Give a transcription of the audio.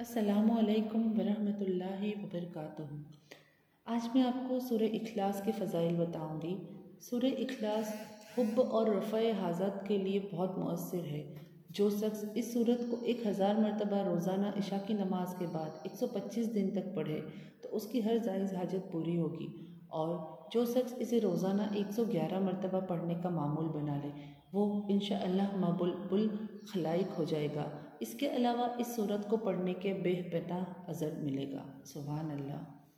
السلام علیکم ورحمۃ اللہ وبرکاتہ۔ آج میں آپ کو سورہ اخلاص کے فضائل بتاؤں گی۔ سورہ اخلاص حب اور رفع حاضت کے لیے بہت مؤثر ہے۔ جو شخص اس صورت کو ایک ہزار مرتبہ روزانہ عشاء کی نماز کے بعد ایک سو پچیس دن تک پڑھے، تو اس کی ہر جائز حاجت پوری ہوگی۔ اور جو شخص اسے روزانہ ایک سو گیارہ مرتبہ پڑھنے کا معمول بنا لے، وہ انشاءاللہ مبل خلائق ہو جائے گا۔ اس کے علاوہ اس صورت کو پڑھنے کے بے پتہ اثر ملے گا۔ سبحان اللہ۔